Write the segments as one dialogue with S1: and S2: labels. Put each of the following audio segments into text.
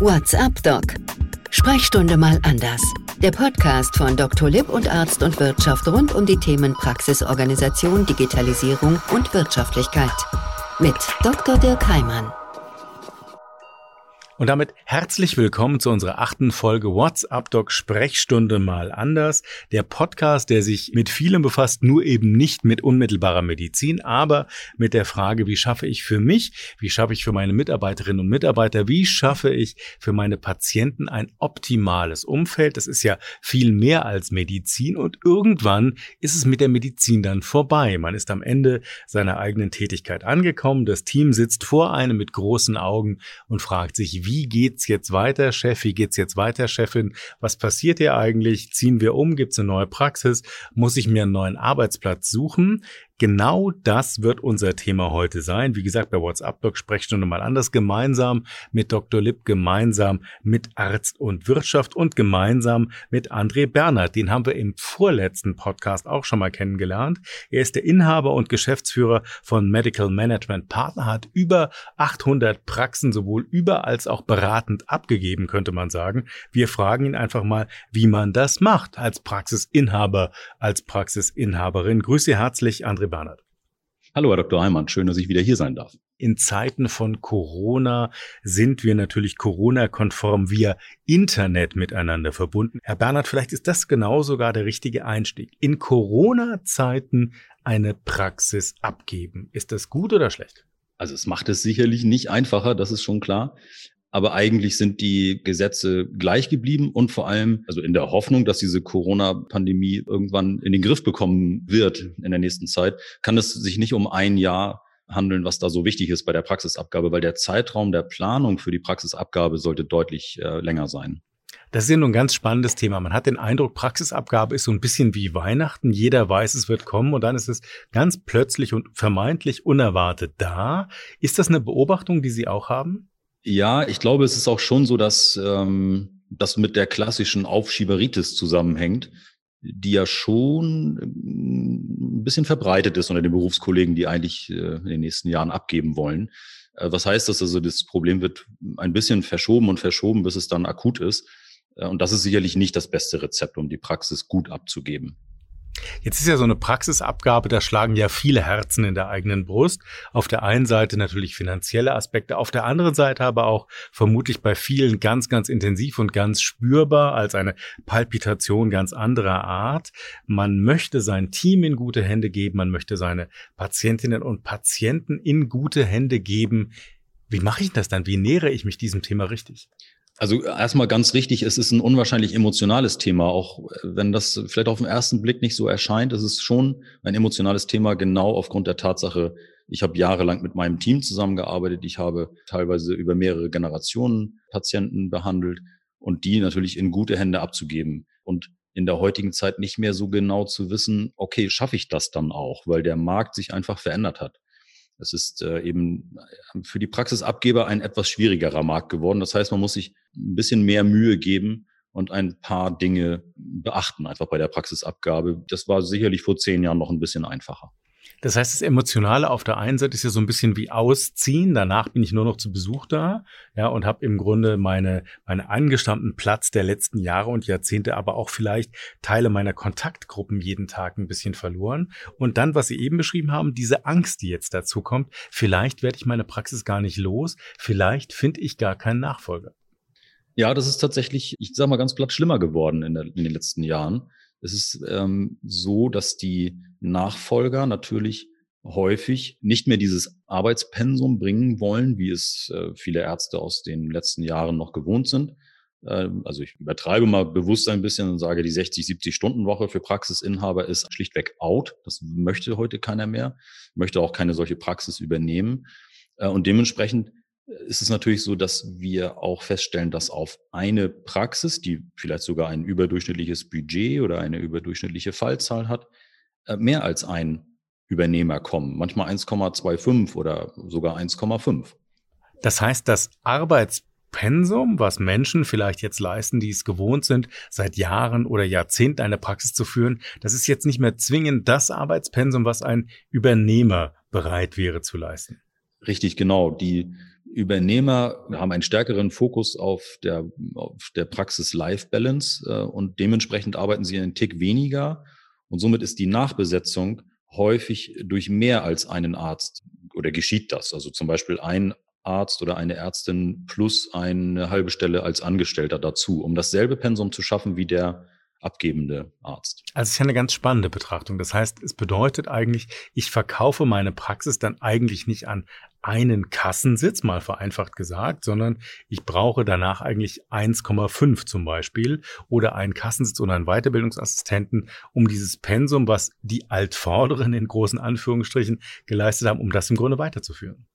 S1: What's up, Doc? Sprechstunde mal anders. Der Podcast von Dr. Lipp und Arzt und Wirtschaft rund um die Themen Praxisorganisation, Digitalisierung und Wirtschaftlichkeit. Mit Dr. Dirk Heimann.
S2: Und damit herzlich willkommen zu unserer achten Folge WhatsApp Doc Sprechstunde mal anders. Der Podcast, der sich mit vielem befasst, nur eben nicht mit unmittelbarer Medizin, aber mit der Frage, wie schaffe ich für mich, wie schaffe ich für meine Mitarbeiterinnen und Mitarbeiter, wie schaffe ich für meine Patienten ein optimales Umfeld. Das ist ja viel mehr als Medizin und irgendwann ist es mit der Medizin dann vorbei. Man ist am Ende seiner eigenen Tätigkeit angekommen. Das Team sitzt vor einem mit großen Augen und fragt sich, wie geht's jetzt weiter, Chef, wie geht's jetzt weiter, Chefin, was passiert hier eigentlich, ziehen wir um, gibt's eine neue Praxis, muss ich mir einen neuen Arbeitsplatz suchen? Genau das wird unser Thema heute sein. Wie gesagt, bei WhatsApp Doc Sprechstunde mal anders. Gemeinsam mit Dr. Lipp, gemeinsam mit Arzt und Wirtschaft und gemeinsam mit André Bernhard. Den haben wir im vorletzten Podcast auch schon mal kennengelernt. Er ist der Inhaber und Geschäftsführer von Medical Management Partner, hat über 800 Praxen sowohl über als auch beratend abgegeben, könnte man sagen. Wir fragen ihn einfach mal, wie man das macht als Praxisinhaber, als Praxisinhaberin. Grüße herzlich, André André Bernhard.
S3: Hallo, Herr Dr. Heimann. Schön, dass ich wieder hier sein darf.
S2: In Zeiten von Corona sind wir natürlich Corona-konform via Internet miteinander verbunden. Herr Bernhard, vielleicht ist das genau sogar der richtige Einstieg. In Corona-Zeiten eine Praxis abgeben. Ist das gut oder schlecht?
S3: Also es macht es sicherlich nicht einfacher, das ist schon klar aber eigentlich sind die Gesetze gleich geblieben und vor allem, also in der Hoffnung, dass diese Corona-Pandemie irgendwann in den Griff bekommen wird in der nächsten Zeit, kann es sich nicht um ein Jahr handeln, was da so wichtig ist bei der Praxisabgabe, weil der Zeitraum der Planung für die Praxisabgabe sollte deutlich äh, länger sein.
S2: Das ist ja nun ein ganz spannendes Thema. Man hat den Eindruck, Praxisabgabe ist so ein bisschen wie Weihnachten. Jeder weiß, es wird kommen und dann ist es ganz plötzlich und vermeintlich unerwartet da. Ist das eine Beobachtung, die Sie auch haben?
S3: Ja, ich glaube, es ist auch schon so, dass ähm, das mit der klassischen Aufschieberitis zusammenhängt, die ja schon ähm, ein bisschen verbreitet ist unter den Berufskollegen, die eigentlich äh, in den nächsten Jahren abgeben wollen. Äh, was heißt das? Also das Problem wird ein bisschen verschoben und verschoben, bis es dann akut ist. Äh, und das ist sicherlich nicht das beste Rezept, um die Praxis gut abzugeben.
S2: Jetzt ist ja so eine Praxisabgabe, da schlagen ja viele Herzen in der eigenen Brust. Auf der einen Seite natürlich finanzielle Aspekte, auf der anderen Seite aber auch vermutlich bei vielen ganz, ganz intensiv und ganz spürbar als eine Palpitation ganz anderer Art. Man möchte sein Team in gute Hände geben, man möchte seine Patientinnen und Patienten in gute Hände geben. Wie mache ich das dann? Wie nähere ich mich diesem Thema richtig?
S3: Also erstmal ganz richtig, es ist ein unwahrscheinlich emotionales Thema, auch wenn das vielleicht auf den ersten Blick nicht so erscheint. Es ist schon ein emotionales Thema, genau aufgrund der Tatsache, ich habe jahrelang mit meinem Team zusammengearbeitet. Ich habe teilweise über mehrere Generationen Patienten behandelt und die natürlich in gute Hände abzugeben. Und in der heutigen Zeit nicht mehr so genau zu wissen, okay, schaffe ich das dann auch, weil der Markt sich einfach verändert hat. Es ist äh, eben für die Praxisabgeber ein etwas schwierigerer Markt geworden. Das heißt, man muss sich ein bisschen mehr Mühe geben und ein paar Dinge beachten, einfach bei der Praxisabgabe. Das war sicherlich vor zehn Jahren noch ein bisschen einfacher.
S2: Das heißt, das Emotionale auf der einen Seite ist ja so ein bisschen wie Ausziehen. Danach bin ich nur noch zu Besuch da, ja, und habe im Grunde meine, meine angestammten Platz der letzten Jahre und Jahrzehnte, aber auch vielleicht Teile meiner Kontaktgruppen jeden Tag ein bisschen verloren. Und dann, was Sie eben beschrieben haben, diese Angst, die jetzt dazu kommt, vielleicht werde ich meine Praxis gar nicht los, vielleicht finde ich gar keinen Nachfolger.
S3: Ja, das ist tatsächlich, ich sag mal ganz platt, schlimmer geworden in, der, in den letzten Jahren. Es ist ähm, so, dass die Nachfolger natürlich häufig nicht mehr dieses Arbeitspensum bringen wollen, wie es äh, viele Ärzte aus den letzten Jahren noch gewohnt sind. Äh, also ich übertreibe mal bewusst ein bisschen und sage, die 60, 70 Stunden Woche für Praxisinhaber ist schlichtweg out. Das möchte heute keiner mehr, möchte auch keine solche Praxis übernehmen. Äh, und dementsprechend ist es natürlich so, dass wir auch feststellen, dass auf eine Praxis, die vielleicht sogar ein überdurchschnittliches Budget oder eine überdurchschnittliche Fallzahl hat, äh, mehr als ein Übernehmer kommen. Manchmal 1,25 oder sogar 1,5.
S2: Das heißt, das Arbeitspensum, was Menschen vielleicht jetzt leisten, die es gewohnt sind, seit Jahren oder Jahrzehnten eine Praxis zu führen, das ist jetzt nicht mehr zwingend das Arbeitspensum, was ein Übernehmer bereit wäre zu leisten.
S3: Richtig, genau. Die Übernehmer haben einen stärkeren Fokus auf der, auf der Praxis-Life-Balance äh, und dementsprechend arbeiten sie einen Tick weniger und somit ist die Nachbesetzung häufig durch mehr als einen Arzt oder geschieht das. Also zum Beispiel ein Arzt oder eine Ärztin plus eine halbe Stelle als Angestellter dazu, um dasselbe Pensum zu schaffen wie der abgebende Arzt.
S2: Also es ist ja eine ganz spannende Betrachtung. Das heißt, es bedeutet eigentlich, ich verkaufe meine Praxis dann eigentlich nicht an einen Kassensitz, mal vereinfacht gesagt, sondern ich brauche danach eigentlich 1,5 zum Beispiel oder einen Kassensitz oder einen Weiterbildungsassistenten, um dieses Pensum, was die Altvorderen in großen Anführungsstrichen geleistet haben, um das im Grunde weiterzuführen.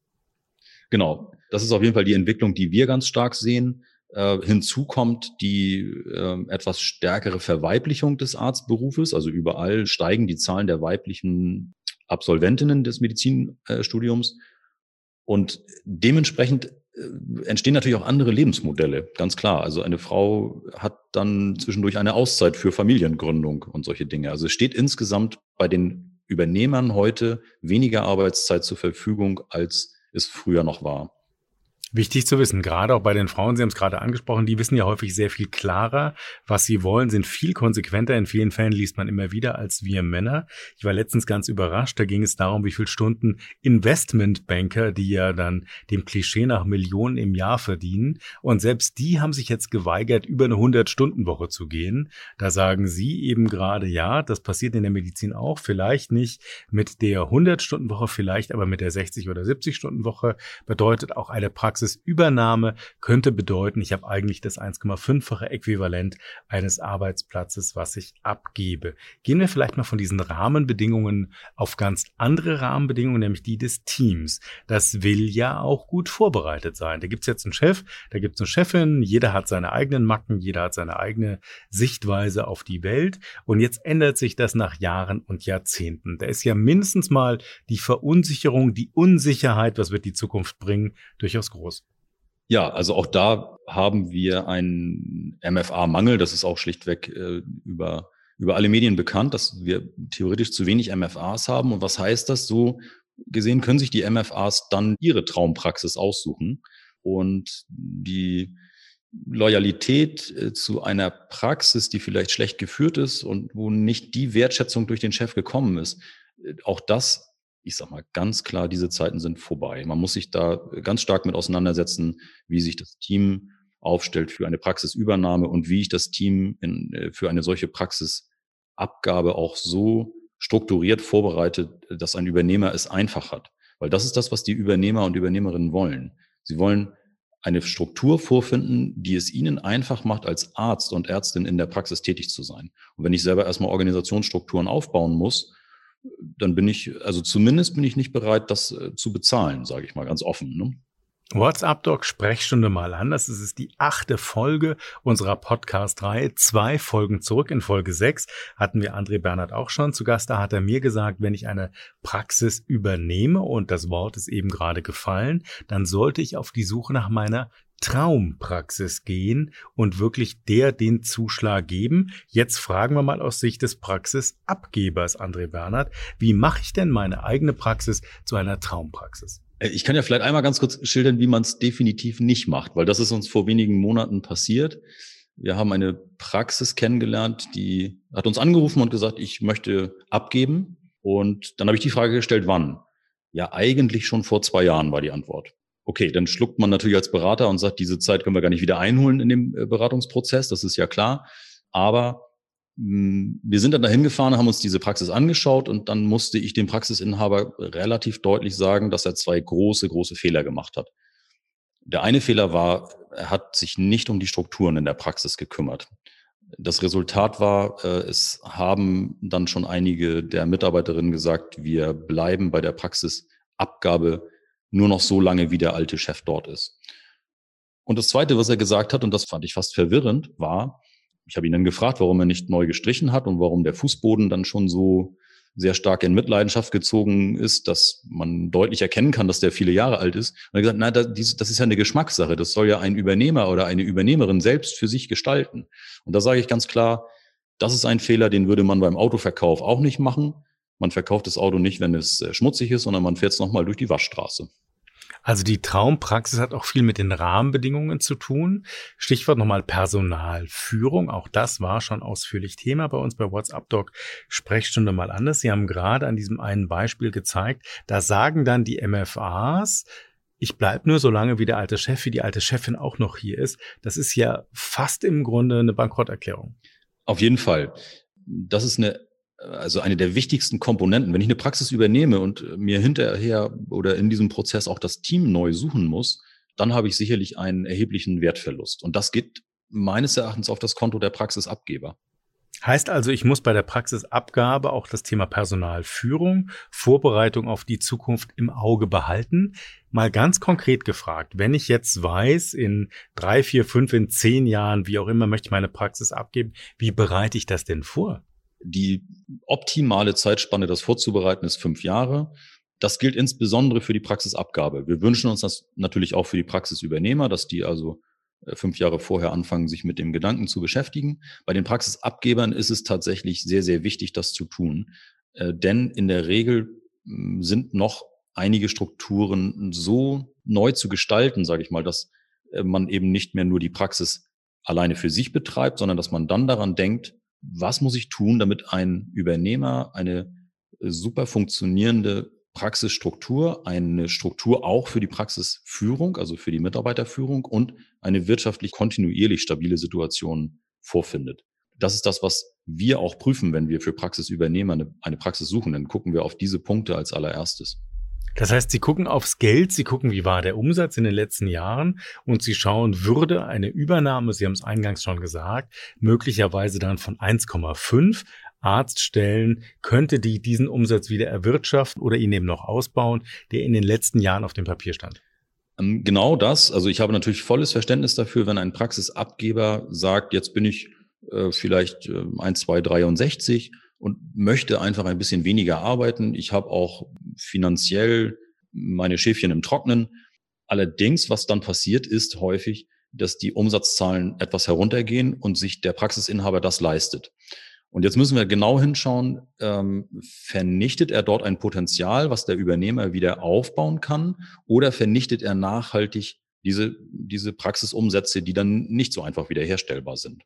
S3: Genau. Das ist auf jeden Fall die Entwicklung, die wir ganz stark sehen. Äh, hinzu kommt die äh, etwas stärkere Verweiblichung des Arztberufes. Also überall steigen die Zahlen der weiblichen Absolventinnen des Medizinstudiums. Und dementsprechend äh, entstehen natürlich auch andere Lebensmodelle, ganz klar. Also eine Frau hat dann zwischendurch eine Auszeit für Familiengründung und solche Dinge. Also es steht insgesamt bei den Übernehmern heute weniger Arbeitszeit zur Verfügung, als es früher noch war.
S2: Wichtig zu wissen, gerade auch bei den Frauen, Sie haben es gerade angesprochen, die wissen ja häufig sehr viel klarer, was sie wollen, sind viel konsequenter. In vielen Fällen liest man immer wieder als wir Männer. Ich war letztens ganz überrascht, da ging es darum, wie viel Stunden Investmentbanker, die ja dann dem Klischee nach Millionen im Jahr verdienen. Und selbst die haben sich jetzt geweigert, über eine 100-Stunden-Woche zu gehen. Da sagen Sie eben gerade, ja, das passiert in der Medizin auch, vielleicht nicht mit der 100-Stunden-Woche, vielleicht aber mit der 60- oder 70-Stunden-Woche, bedeutet auch eine Praxis Praxisübernahme könnte bedeuten, ich habe eigentlich das 1,5-fache Äquivalent eines Arbeitsplatzes, was ich abgebe. Gehen wir vielleicht mal von diesen Rahmenbedingungen auf ganz andere Rahmenbedingungen, nämlich die des Teams. Das will ja auch gut vorbereitet sein. Da gibt es jetzt einen Chef, da gibt es eine Chefin, jeder hat seine eigenen Macken, jeder hat seine eigene Sichtweise auf die Welt. Und jetzt ändert sich das nach Jahren und Jahrzehnten. Da ist ja mindestens mal die Verunsicherung, die Unsicherheit, was wird die Zukunft bringen, durchaus groß.
S3: Ja, also auch da haben wir einen MFA-Mangel. Das ist auch schlichtweg äh, über, über alle Medien bekannt, dass wir theoretisch zu wenig MFAs haben. Und was heißt das? So gesehen können sich die MFAs dann ihre Traumpraxis aussuchen. Und die Loyalität äh, zu einer Praxis, die vielleicht schlecht geführt ist und wo nicht die Wertschätzung durch den Chef gekommen ist, äh, auch das ich sag mal ganz klar, diese Zeiten sind vorbei. Man muss sich da ganz stark mit auseinandersetzen, wie sich das Team aufstellt für eine Praxisübernahme und wie ich das Team in, äh, für eine solche Praxisabgabe auch so strukturiert vorbereitet, dass ein Übernehmer es einfach hat. Weil das ist das, was die Übernehmer und Übernehmerinnen wollen. Sie wollen eine Struktur vorfinden, die es ihnen einfach macht, als Arzt und Ärztin in der Praxis tätig zu sein. Und wenn ich selber erstmal Organisationsstrukturen aufbauen muss, dann bin ich, also zumindest bin ich nicht bereit, das äh, zu bezahlen, sage ich mal ganz offen. Ne?
S2: WhatsApp Doc Sprechstunde mal anders. Es ist die achte Folge unserer Podcast-Reihe. Zwei Folgen zurück. In Folge sechs hatten wir André Bernhard auch schon zu Gast. Da hat er mir gesagt, wenn ich eine Praxis übernehme und das Wort ist eben gerade gefallen, dann sollte ich auf die Suche nach meiner Traumpraxis gehen und wirklich der den Zuschlag geben. Jetzt fragen wir mal aus Sicht des Praxisabgebers, André Bernhard, wie mache ich denn meine eigene Praxis zu einer Traumpraxis?
S3: Äh, ich kann ja vielleicht einmal ganz kurz schildern, wie man es definitiv nicht macht, weil das ist uns vor wenigen Monaten passiert. Wir haben eine Praxis kennengelernt, die hat uns angerufen und gesagt, ich möchte abgeben. Und dann habe ich die Frage gestellt, wann? Ja, eigentlich schon vor zwei Jahren war die Antwort. Okay, dann schluckt man natürlich als Berater und sagt, diese Zeit können wir gar nicht wieder einholen in dem äh, Beratungsprozess, das ist ja klar. Aber mh, hm, wir sind dann dahin gefahren, haben uns diese Praxis angeschaut und dann musste ich dem Praxisinhaber relativ deutlich sagen, dass er zwei große, große Fehler gemacht hat. Der eine Fehler war, er hat sich nicht um die Strukturen in der Praxis gekümmert. Das Resultat war, äh, es haben dann schon einige der Mitarbeiterinnen gesagt, wir bleiben bei der Praxisabgabe nur noch so lange, wie der alte Chef dort ist. Und das Zweite, was er gesagt hat, und das fand ich fast verwirrend, war, ich habe ihn dann gefragt, warum er nicht neu gestrichen hat und warum der Fußboden dann schon so sehr stark in Mitleidenschaft gezogen ist, dass man deutlich erkennen kann, dass der viele Jahre alt ist. Und er hat gesagt, na, das, ist ja eine Geschmackssache. Das soll ja ein Übernehmer oder eine Übernehmerin selbst für sich gestalten. Und da sage ich ganz klar, das ist ein Fehler, den würde man beim Autoverkauf auch nicht machen. Man verkauft das Auto nicht, wenn es äh, schmutzig ist, sondern man fährt es nochmal durch die Waschstraße.
S2: Also die Traumpraxis hat auch viel mit den Rahmenbedingungen zu tun. Stichwort nochmal Personalführung. Auch das war schon ausführlich Thema bei uns bei WhatsApp Doc Sprechstunde mal anders. Sie haben gerade an diesem einen Beispiel gezeigt, da sagen dann die MFAs, ich bleib nur so lange, wie der alte Chef, wie die alte Chefin auch noch hier ist. Das ist ja fast im Grunde eine Bankrotterklärung.
S3: Auf jeden Fall. Das ist eine also eine der wichtigsten Komponenten. Wenn ich eine Praxis übernehme und mir hinterher oder in diesem Prozess auch das Team neu suchen muss, dann habe ich sicherlich einen erheblichen Wertverlust. Und das geht meines Erachtens auf das Konto der Praxisabgeber.
S2: Heißt also, ich muss bei der Praxisabgabe auch das Thema Personalführung, Vorbereitung auf die Zukunft im Auge behalten. Mal ganz konkret gefragt, wenn ich jetzt weiß, in drei, vier, fünf, in zehn Jahren, wie auch immer, möchte ich meine Praxis abgeben, wie bereite ich das denn vor?
S3: Die optimale Zeitspanne, das vorzubereiten, ist fünf Jahre. Das gilt insbesondere für die Praxisabgabe. Wir wünschen uns das natürlich auch für die Praxisübernehmer, dass die also äh, fünf Jahre vorher anfangen, sich mit dem Gedanken zu beschäftigen. Bei den Praxisabgebern ist es tatsächlich sehr, sehr wichtig, das zu tun. Äh, denn in der Regel hm, sind noch einige Strukturen so neu zu gestalten, sage ich mal, dass äh, man eben nicht mehr nur die Praxis alleine für sich betreibt, sondern dass man dann daran denkt, was muss ich tun, damit ein Übernehmer eine äh, super funktionierende Praxisstruktur, eine Struktur auch für die Praxisführung, also für die Mitarbeiterführung und eine wirtschaftlich kontinuierlich stabile Situation vorfindet. Das ist das, was wir auch prüfen, wenn wir für Praxisübernehmer eine, eine Praxis suchen. Dann gucken wir auf diese Punkte als allererstes.
S2: Das heißt, Sie gucken aufs Geld, Sie gucken, wie war der Umsatz in den letzten Jahren und Sie schauen, würde eine Übernahme, Sie haben es eingangs schon gesagt, möglicherweise dann von 1,5 Arztstellen, könnte die diesen Umsatz wieder erwirtschaften oder ihn eben noch ausbauen, der in den letzten Jahren auf dem Papier stand?
S3: Ähm, genau das. Also ich habe natürlich volles Verständnis dafür, wenn ein Praxisabgeber sagt, jetzt bin ich äh, vielleicht äh, 1, 2, 63 und möchte einfach ein bisschen weniger arbeiten. Ich habe auch finanziell meine Schäfchen im Trocknen. Allerdings, was dann passiert, ist häufig, dass die Umsatzzahlen etwas heruntergehen und sich der Praxisinhaber das leistet. Und jetzt müssen wir genau hinschauen, ähm, vernichtet er dort ein Potenzial, was der Übernehmer wieder aufbauen kann, oder vernichtet er nachhaltig diese, diese Praxisumsätze, die dann nicht so einfach wiederherstellbar sind.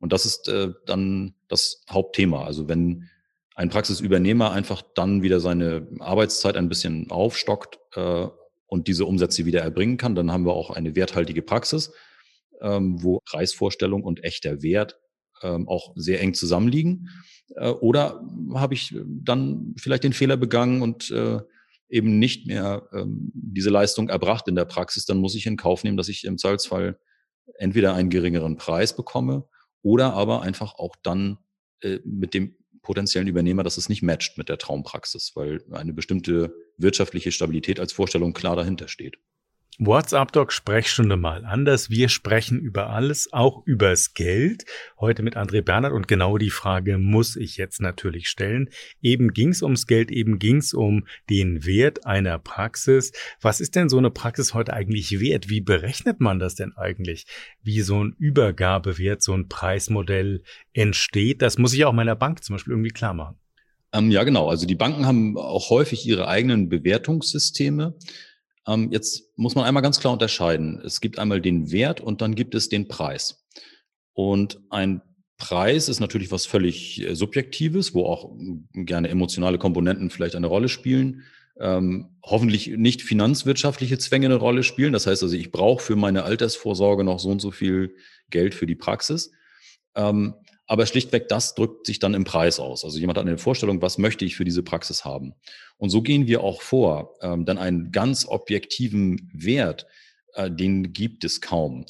S3: Und das ist äh, dann das Hauptthema. Also wenn ein Praxisübernehmer einfach dann wieder seine Arbeitszeit ein bisschen aufstockt äh, und diese Umsätze wieder erbringen kann, dann haben wir auch eine werthaltige Praxis, ähm, wo Preisvorstellung und echter Wert ähm, auch sehr eng zusammenliegen. Äh, oder habe ich dann vielleicht den Fehler begangen und äh, eben nicht mehr ähm, diese Leistung erbracht in der Praxis, dann muss ich in Kauf nehmen, dass ich im Zweifelsfall entweder einen geringeren Preis bekomme oder aber einfach auch dann äh, mit dem potenziellen Übernehmer, dass es nicht matcht mit der Traumpraxis, weil eine bestimmte wirtschaftliche Stabilität als Vorstellung klar dahinter steht.
S2: WhatsApp Doc Sprechstunde mal anders. Wir sprechen über alles, auch übers Geld. Heute mit André Bernhard und genau die Frage muss ich jetzt natürlich stellen. Eben ging's ums Geld, eben ging's um den Wert einer Praxis. Was ist denn so eine Praxis heute eigentlich wert? Wie berechnet man das denn eigentlich? Wie so ein Übergabewert, so ein Preismodell entsteht? Das muss ich auch meiner Bank zum Beispiel irgendwie klar machen.
S3: Ähm, ja, genau. Also die Banken haben auch häufig ihre eigenen Bewertungssysteme. Ähm, jetzt muss man einmal ganz klar unterscheiden. Es gibt einmal den Wert und dann gibt es den Preis. Und ein Preis ist natürlich was völlig äh, Subjektives, wo auch gerne emotionale Komponenten vielleicht eine Rolle spielen. Ähm, hoffentlich nicht finanzwirtschaftliche Zwänge eine Rolle spielen. Das heißt also, ich brauche für meine Altersvorsorge noch so und so viel Geld für die Praxis. Ähm, aber schlichtweg das drückt sich dann im Preis aus. Also jemand hat eine Vorstellung, was möchte ich für diese Praxis haben. Und so gehen wir auch vor. Ähm, dann einen ganz objektiven Wert, äh, den gibt es kaum.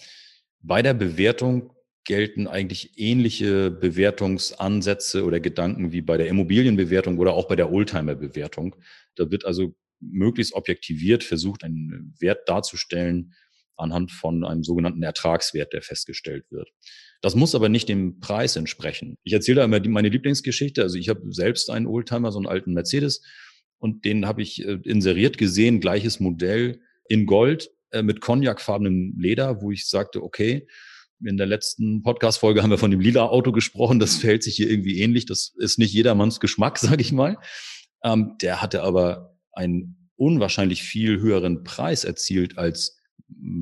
S3: Bei der Bewertung gelten eigentlich ähnliche Bewertungsansätze oder Gedanken wie bei der Immobilienbewertung oder auch bei der Oldtimer-Bewertung. Da wird also möglichst objektiviert versucht, einen Wert darzustellen anhand von einem sogenannten Ertragswert, der festgestellt wird. Das muss aber nicht dem Preis entsprechen. Ich erzähle da immer die, meine Lieblingsgeschichte. Also ich habe selbst einen Oldtimer, so einen alten Mercedes, und den habe ich äh, inseriert gesehen, gleiches Modell in Gold äh, mit cognacfarbenem Leder, wo ich sagte, okay, in der letzten Podcast-Folge haben wir von dem lila Auto gesprochen. Das verhält sich hier irgendwie ähnlich. Das ist nicht jedermanns Geschmack, sage ich mal. Ähm, der hatte aber ein unwahrscheinlich viel höheren Preis erzielt als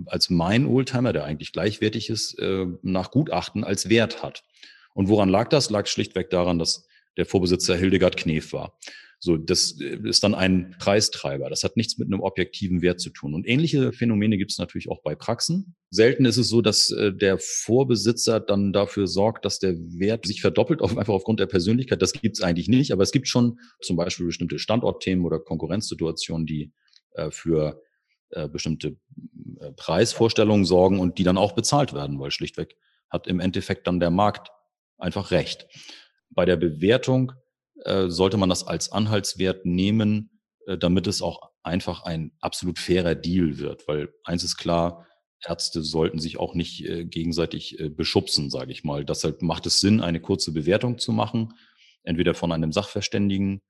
S3: als mein Oldtimer, der eigentlich gleichwertig ist, äh, nach Gutachten als Wert hat. Und woran lag das? Lag schlichtweg daran, dass der Vorbesitzer Hildegard Knef war. So, das äh, ist dann ein Preistreiber. Das hat nichts mit einem objektiven Wert zu tun. Und ähnliche Phänomene gibt es natürlich auch bei Praxen. Selten ist es so, dass äh, der Vorbesitzer dann dafür sorgt, dass der Wert sich verdoppelt, einfach aufgrund der Persönlichkeit. Das gibt es eigentlich nicht. Aber es gibt schon zum Beispiel bestimmte Standortthemen oder Konkurrenzsituationen, die für äh, bestimmte äh, Preisvorstellungen sorgen und die dann auch bezahlt werden, weil schlichtweg hat im Endeffekt dann der Markt einfach recht. Bei der Bewertung äh, sollte man das als Anhaltswert nehmen, äh, damit es auch einfach ein absolut fairer Deal wird, weil eins ist klar, Ärzte sollten sich auch nicht äh, gegenseitig äh, beschubsen, sage ich mal. Deshalb macht es Sinn, eine kurze Bewertung zu machen, entweder von einem Sachverständigen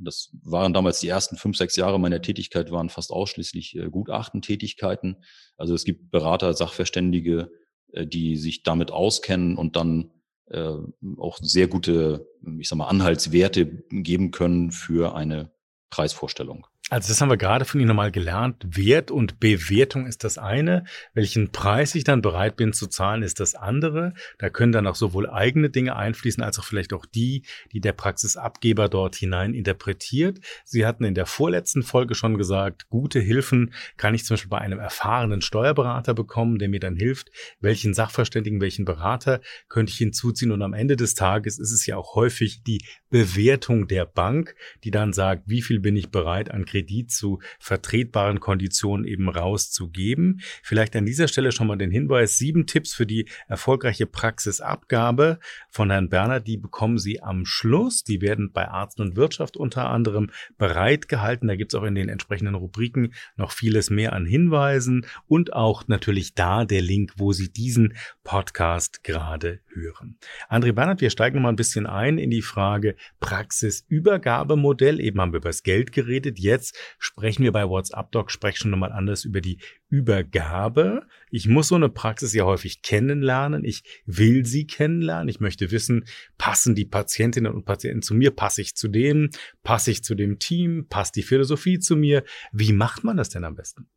S3: das waren damals die ersten fünf, sechs Jahre meiner Tätigkeit, waren fast ausschließlich äh, Gutachtentätigkeiten. Also es gibt Berater, Sachverständige, äh, die sich damit auskennen und dann äh, auch sehr gute, ich sag mal, Anhaltswerte geben können für eine Preisvorstellung.
S2: Also das haben wir gerade von Ihnen nochmal gelernt. Wert und Bewertung ist das eine. Welchen Preis ich dann bereit bin zu zahlen, ist das andere. Da können dann auch sowohl eigene Dinge einfließen, als auch vielleicht auch die, die der Praxisabgeber dort hinein interpretiert. Sie hatten in der vorletzten Folge schon gesagt, gute Hilfen kann ich zum Beispiel bei einem erfahrenen Steuerberater bekommen, der mir dann hilft, welchen Sachverständigen, welchen Berater könnte ich hinzuziehen. Und am Ende des Tages ist es ja auch häufig die Bewertung der Bank, die dann sagt, wie viel bin ich bereit an Kredit Kredit zu vertretbaren Konditionen eben rauszugeben. Vielleicht an dieser Stelle schon mal den Hinweis, sieben Tipps für die erfolgreiche Praxisabgabe von Herrn Berner, die bekommen Sie am Schluss. Die werden bei Arzt und Wirtschaft unter anderem bereitgehalten. Da gibt es auch in den entsprechenden Rubriken noch vieles mehr an Hinweisen und auch natürlich da der Link, wo Sie diesen Podcast gerade hören. André Bernhard, wir steigen mal ein bisschen ein in die Frage Praxisübergabemodell. Eben haben wir über das Geld geredet. Jetzt Jetzt sprechen wir bei WhatsApp Doc schon nochmal anders über die Übergabe. Ich muss so eine Praxis ja häufig kennenlernen. Ich will sie kennenlernen. Ich möchte wissen, passen die Patientinnen und Patienten zu mir? Passe ich zu denen? Passe ich zu dem Team? Passt die Philosophie zu mir? Wie macht man das denn am besten?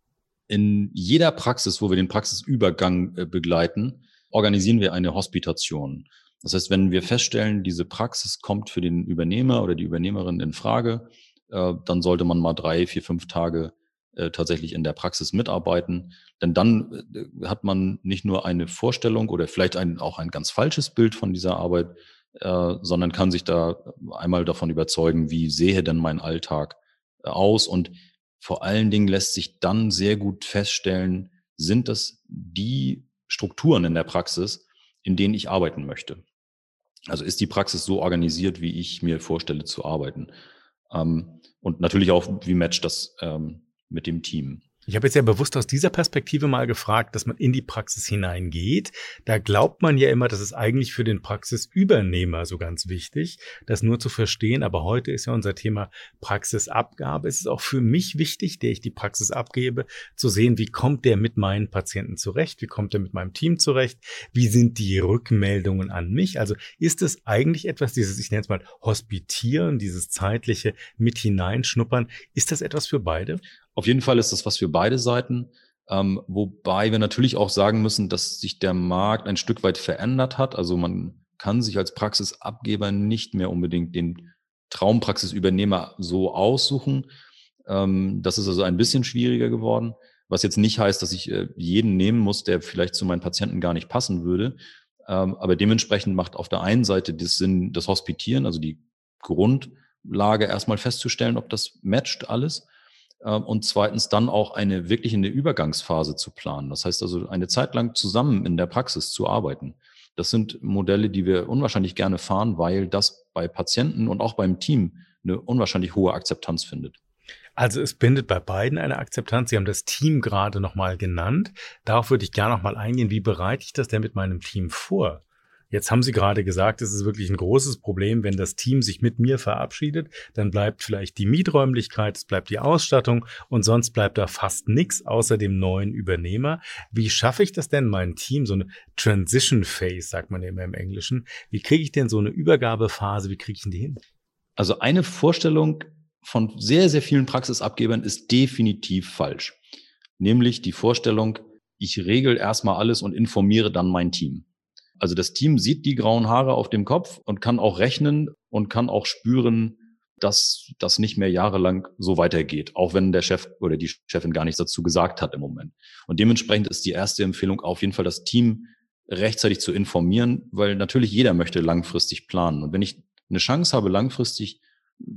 S3: In jeder Praxis, wo wir den Praxisübergang äh, begleiten, organisieren wir eine Hospitation. Das heißt, wenn wir feststellen, diese Praxis kommt für den Übernehmer oder die Übernehmerin in Frage, äh, dann sollte man mal drei, vier, fünf Tage äh, tatsächlich in der Praxis mitarbeiten. Denn dann äh, hat man nicht nur eine Vorstellung oder vielleicht ein, auch ein ganz falsches Bild von dieser Arbeit, sondern kann sich da einmal davon überzeugen, wie sehe denn mein Alltag aus. Und vor allen Dingen lässt sich dann sehr gut feststellen, sind das die Strukturen in der Praxis, in denen ich arbeiten möchte. Also ist die Praxis so organisiert, wie ich mir vorstelle zu arbeiten. Ähm, und natürlich auch, wie matcht das ähm, mit dem Team.
S2: Ich habe jetzt ja bewusst aus dieser Perspektive mal gefragt, dass man in die Praxis hineingeht. Da glaubt man ja immer, das ist eigentlich für den Praxisübernehmer so ganz wichtig, das nur zu verstehen. Aber heute ist ja unser Thema Praxisabgabe. Es ist auch für mich wichtig, der ich die Praxis abgebe, zu sehen, wie kommt der mit meinen Patienten zurecht? Wie kommt er mit meinem Team zurecht? Wie sind die Rückmeldungen an mich? Also ist es eigentlich etwas, dieses, ich nenne es mal Hospitieren, dieses zeitliche mit hineinschnuppern, ist das etwas für beide?
S3: Auf jeden Fall ist das was für beide Seiten. Ähm, wobei wir natürlich auch sagen müssen, dass sich der Markt ein Stück weit verändert hat. Also man kann sich als Praxisabgeber nicht mehr unbedingt den Traumpraxisübernehmer so aussuchen. Ähm, das ist also ein bisschen schwieriger geworden, was jetzt nicht heißt, dass ich äh, jeden nehmen muss, der vielleicht zu meinen Patienten gar nicht passen würde. Ähm, aber dementsprechend macht auf der einen Seite das Sinn, das Hospitieren, also die Grundlage erstmal festzustellen, ob das matcht alles. Ähm, und zweitens dann auch eine wirklich eine Übergangsphase zu planen. Das heißt also eine Zeit lang zusammen in der Praxis zu arbeiten. Das sind Modelle, die wir unwahrscheinlich gerne fahren, weil das bei Patienten und auch beim Team eine unwahrscheinlich hohe Akzeptanz findet.
S2: Also es bindet bei beiden eine Akzeptanz. Sie haben das Team gerade nochmal genannt. Darauf würde ich gerne nochmal eingehen. Wie bereite ich das denn mit meinem Team vor? Jetzt haben Sie gerade gesagt, es ist wirklich ein großes Problem, wenn das Team sich mit mir verabschiedet, dann bleibt vielleicht die Mieträumlichkeit, es bleibt die Ausstattung und sonst bleibt da fast nichts außer dem neuen Übernehmer. Wie schaffe ich das denn, mein Team, so eine Transition Phase, sagt man immer im Englischen, wie kriege ich denn so eine Übergabephase, wie kriege ich denn die hin?
S3: Also eine Vorstellung von sehr, sehr vielen Praxisabgebern ist definitiv falsch. Nämlich die Vorstellung, ich regel erstmal alles und informiere dann mein Team. Also das Team sieht die grauen Haare auf dem Kopf und kann auch rechnen und kann auch spüren, dass das nicht mehr jahrelang so weitergeht, auch wenn der Chef oder die Chefin gar nichts dazu gesagt hat im Moment. Und dementsprechend ist die erste Empfehlung auf jeden Fall, das Team rechtzeitig zu informieren, weil natürlich jeder möchte langfristig planen. Und wenn ich eine Chance habe, langfristig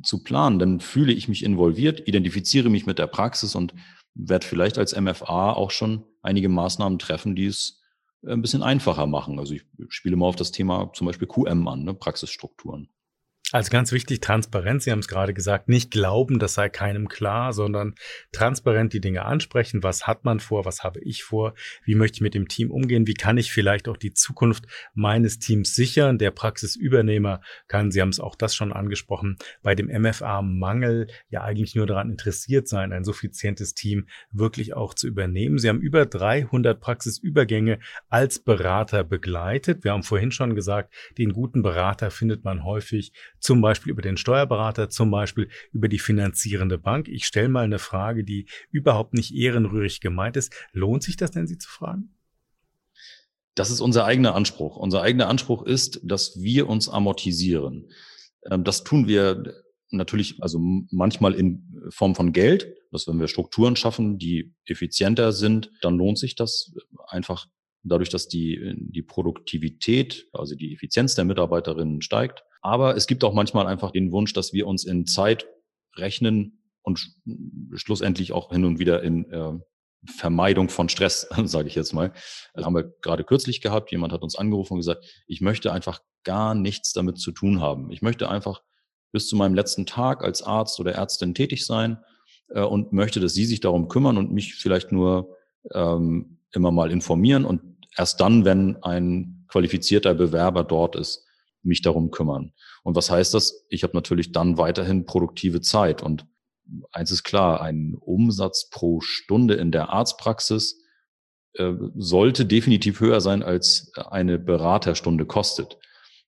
S3: zu planen, dann fühle ich mich involviert, identifiziere mich mit der Praxis und werde vielleicht als MFA auch schon einige Maßnahmen treffen, die es ein bisschen einfacher machen. Also ich spiele mal auf das Thema zum Beispiel QM an, ne, Praxisstrukturen.
S2: Also ganz wichtig, Transparenz. Sie haben es gerade gesagt, nicht glauben, das sei keinem klar, sondern transparent die Dinge ansprechen. Was hat man vor? Was habe ich vor? Wie möchte ich mit dem Team umgehen? Wie kann ich vielleicht auch die Zukunft meines Teams sichern? Der Praxisübernehmer kann, Sie haben es auch das schon angesprochen, bei dem MFA-Mangel ja eigentlich nur daran interessiert sein, ein suffizientes Team wirklich auch zu übernehmen. Sie haben über 300 Praxisübergänge als Berater begleitet. Wir haben vorhin schon gesagt, den guten Berater findet man häufig zum Beispiel über den Steuerberater, zum Beispiel über die finanzierende Bank. Ich stelle mal eine Frage, die überhaupt nicht ehrenrührig gemeint ist. Lohnt sich das denn, Sie zu fragen?
S3: Das ist unser eigener Anspruch. Unser eigener Anspruch ist, dass wir uns amortisieren. Ähm, das tun wir natürlich, also manchmal in Form von Geld, dass wenn wir Strukturen schaffen, die effizienter sind, dann lohnt sich das einfach dadurch, dass die, die Produktivität, also die Effizienz der Mitarbeiterinnen steigt. Aber es gibt auch manchmal einfach den Wunsch, dass wir uns in Zeit rechnen und schlussendlich auch hin und wieder in äh, Vermeidung von Stress, sage ich jetzt mal. Das haben wir gerade kürzlich gehabt. Jemand hat uns angerufen und gesagt, ich möchte einfach gar nichts damit zu tun haben. Ich möchte einfach bis zu meinem letzten Tag als Arzt oder Ärztin tätig sein äh, und möchte, dass Sie sich darum kümmern und mich vielleicht nur ähm, immer mal informieren und erst dann, wenn ein qualifizierter Bewerber dort ist, mich darum kümmern. Und was heißt das? Ich habe natürlich dann weiterhin produktive Zeit. Und eins ist klar, ein Umsatz pro Stunde in der Arztpraxis äh, sollte definitiv höher sein, als eine Beraterstunde kostet.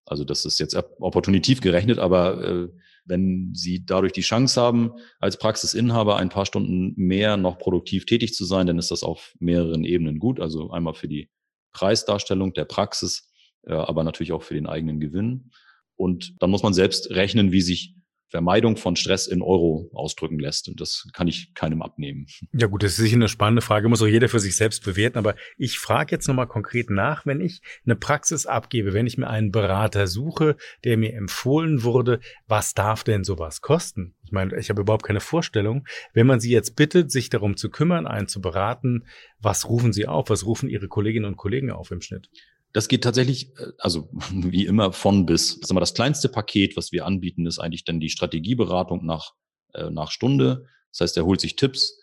S3: Also das ist jetzt opportunitiv gerechnet, aber äh, wenn Sie dadurch die Chance haben, als Praxisinhaber ein paar Stunden mehr noch produktiv tätig zu sein, dann ist das auf mehreren Ebenen gut. Also einmal für die Preisdarstellung der Praxis, aber natürlich auch für den eigenen Gewinn. Und dann muss man selbst rechnen, wie sich Vermeidung von Stress in Euro ausdrücken lässt. Und das kann ich keinem abnehmen.
S2: Ja gut, das ist sicher eine spannende Frage, muss auch jeder für sich selbst bewerten. Aber ich frage jetzt nochmal konkret nach, wenn ich eine Praxis abgebe, wenn ich mir einen Berater suche, der mir empfohlen wurde, was darf denn sowas kosten? Ich meine, ich habe überhaupt keine Vorstellung. Wenn man Sie jetzt bittet, sich darum zu kümmern, einen zu beraten, was rufen Sie auf? Was rufen Ihre Kolleginnen und Kollegen auf im Schnitt?
S3: Das geht tatsächlich, äh, also wie immer von bis. Das, ist das kleinste Paket, was wir anbieten, ist eigentlich dann die Strategieberatung nach, äh, nach Stunde. Das heißt, er holt sich Tipps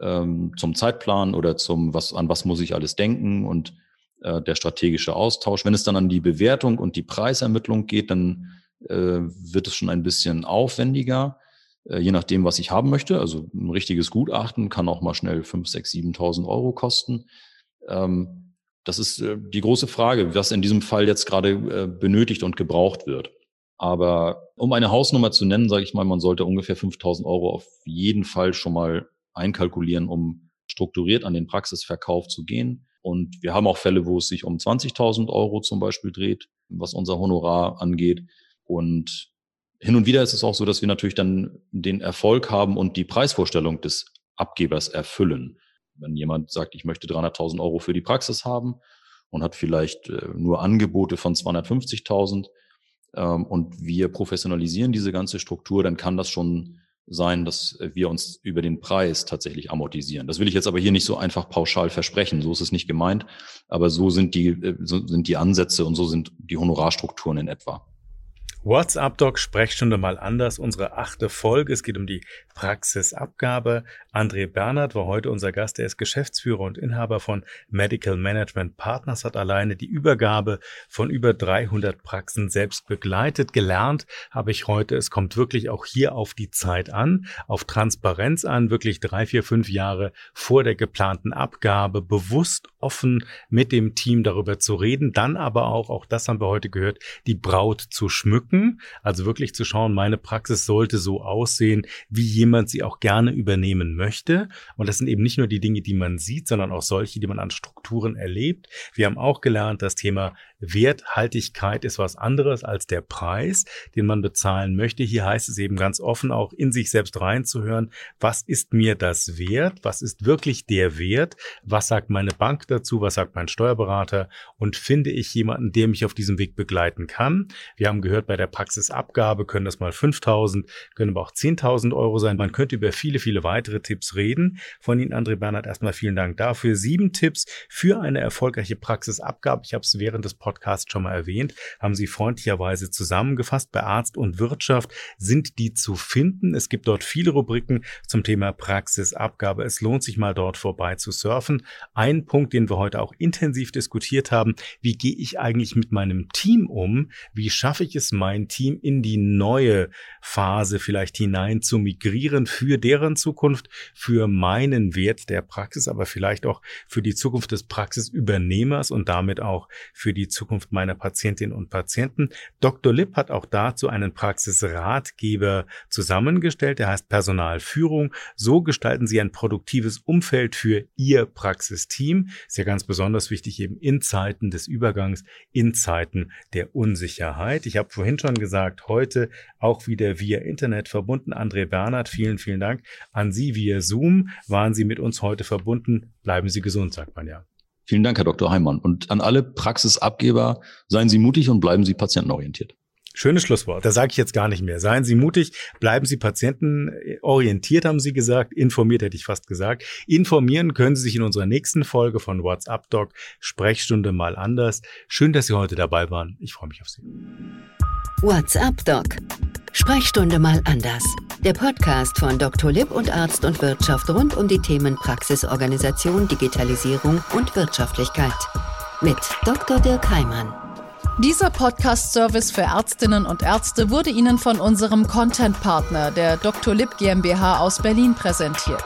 S3: ähm, zum Zeitplan oder zum, was, an was muss ich alles denken und äh, der strategische Austausch. Wenn es dann an die Bewertung und die Preisermittlung geht, dann äh, wird es schon ein bisschen aufwendiger, äh, je nachdem, was ich haben möchte. Also ein richtiges Gutachten kann auch mal schnell 5, 6, 7.000 Euro kosten. Ähm, das ist äh, die große Frage, was in diesem Fall jetzt gerade äh, benötigt und gebraucht wird. Aber um eine Hausnummer zu nennen, sage ich mal, man sollte ungefähr 5000 Euro auf jeden Fall schon mal einkalkulieren, um strukturiert an den Praxisverkauf zu gehen. Und wir haben auch Fälle, wo es sich um 20.000 Euro zum Beispiel dreht, was unser Honorar angeht. Und hin und wieder ist es auch so, dass wir natürlich dann den Erfolg haben und die Preisvorstellung des Abgebers erfüllen. Wenn jemand sagt, ich möchte 300.000 Euro für die Praxis haben und hat vielleicht äh, nur Angebote von 250.000 ähm, und wir professionalisieren diese ganze Struktur, dann kann das schon sein, dass wir uns über den Preis tatsächlich amortisieren. Das will ich jetzt aber hier nicht so einfach pauschal versprechen. So ist es nicht gemeint. Aber so sind die, äh, so sind die Ansätze und so sind die Honorarstrukturen in etwa.
S2: WhatsApp Doc Sprechstunde mal anders, unsere achte Folge. Es geht um die Praxisabgabe. André Bernhard war heute unser Gast. Er ist Geschäftsführer und Inhaber von Medical Management Partners, hat alleine die Übergabe von über 300 Praxen selbst begleitet. Gelernt habe ich heute, es kommt wirklich auch hier auf die Zeit an, auf Transparenz an, wirklich drei, vier, fünf Jahre vor der geplanten Abgabe, bewusst offen mit dem Team darüber zu reden, dann aber auch, auch das haben wir heute gehört, die Braut zu schmücken drucken. Also wirklich zu schauen, meine Praxis sollte so aussehen, wie jemand sie auch gerne übernehmen möchte. Und das sind eben nicht nur die Dinge, die man sieht, sondern auch solche, die man an Strukturen erlebt. Wir haben auch gelernt, das Thema Werthaltigkeit ist was anderes als der Preis, den man bezahlen möchte. Hier heißt es eben ganz offen auch in sich selbst reinzuhören, was ist mir das wert? Was ist wirklich der Wert? Was sagt meine Bank dazu? Was sagt mein Steuerberater? Und finde ich jemanden, der mich auf diesem Weg begleiten kann? Wir haben gehört, bei der Praxisabgabe können das mal 5000, können aber auch 10.000 Euro sein. Man könnte über viele, viele weitere Tipps reden. Von Ihnen, André Bernhard, erstmal vielen Dank dafür. Sieben Tipps für eine erfolgreiche Praxisabgabe. Ich habe es während des Podcast schon mal erwähnt, haben Sie freundlicherweise zusammengefasst. Bei Arzt und Wirtschaft sind die zu finden. Es gibt dort viele Rubriken zum Thema Praxisabgabe. Es lohnt sich mal dort vorbei zu surfen. Ein Punkt, den wir heute auch intensiv diskutiert haben, wie gehe ich eigentlich mit meinem Team um? Wie schaffe ich es, mein Team in die neue Phase vielleicht hinein zu migrieren für deren Zukunft, für meinen Wert der Praxis, aber vielleicht auch für die Zukunft des Praxisübernehmers und damit auch für die Zukunft meiner Patientinnen und Patienten. Dr. Lipp hat auch dazu einen Praxisratgeber zusammengestellt. Der heißt Personalführung. So gestalten Sie ein produktives Umfeld für Ihr Praxisteam. Ist ja ganz besonders wichtig eben in Zeiten des Übergangs, in Zeiten der Unsicherheit. Ich habe vorhin schon gesagt, heute auch wieder via Internet verbunden. André Bernhard, vielen, vielen Dank an Sie via Zoom. Waren Sie mit uns heute verbunden? Bleiben Sie gesund, sagt man ja.
S3: Vielen Dank, Herr Dr. Heimann. Und an alle Praxisabgeber, seien Sie mutig und bleiben Sie patientenorientiert.
S2: Schönes Schlusswort. Da sage ich jetzt gar nicht mehr. Seien Sie mutig, bleiben Sie patientenorientiert, haben Sie gesagt. Informiert hätte ich fast gesagt. Informieren können Sie sich in unserer nächsten Folge von WhatsApp Doc Sprechstunde mal anders. Schön, dass Sie heute dabei waren. Ich freue mich auf Sie.
S1: WhatsApp Doc Sprechstunde mal anders. Der Podcast von Dr. Lipp und Arzt und Wirtschaft rund um die Themen Praxisorganisation, Digitalisierung und Wirtschaftlichkeit. Mit Dr. Dirk Heimann.
S4: Dieser Podcast-Service für Ärztinnen und Ärzte wurde Ihnen von unserem Content-Partner, der Dr. Lipp GmbH aus Berlin, präsentiert.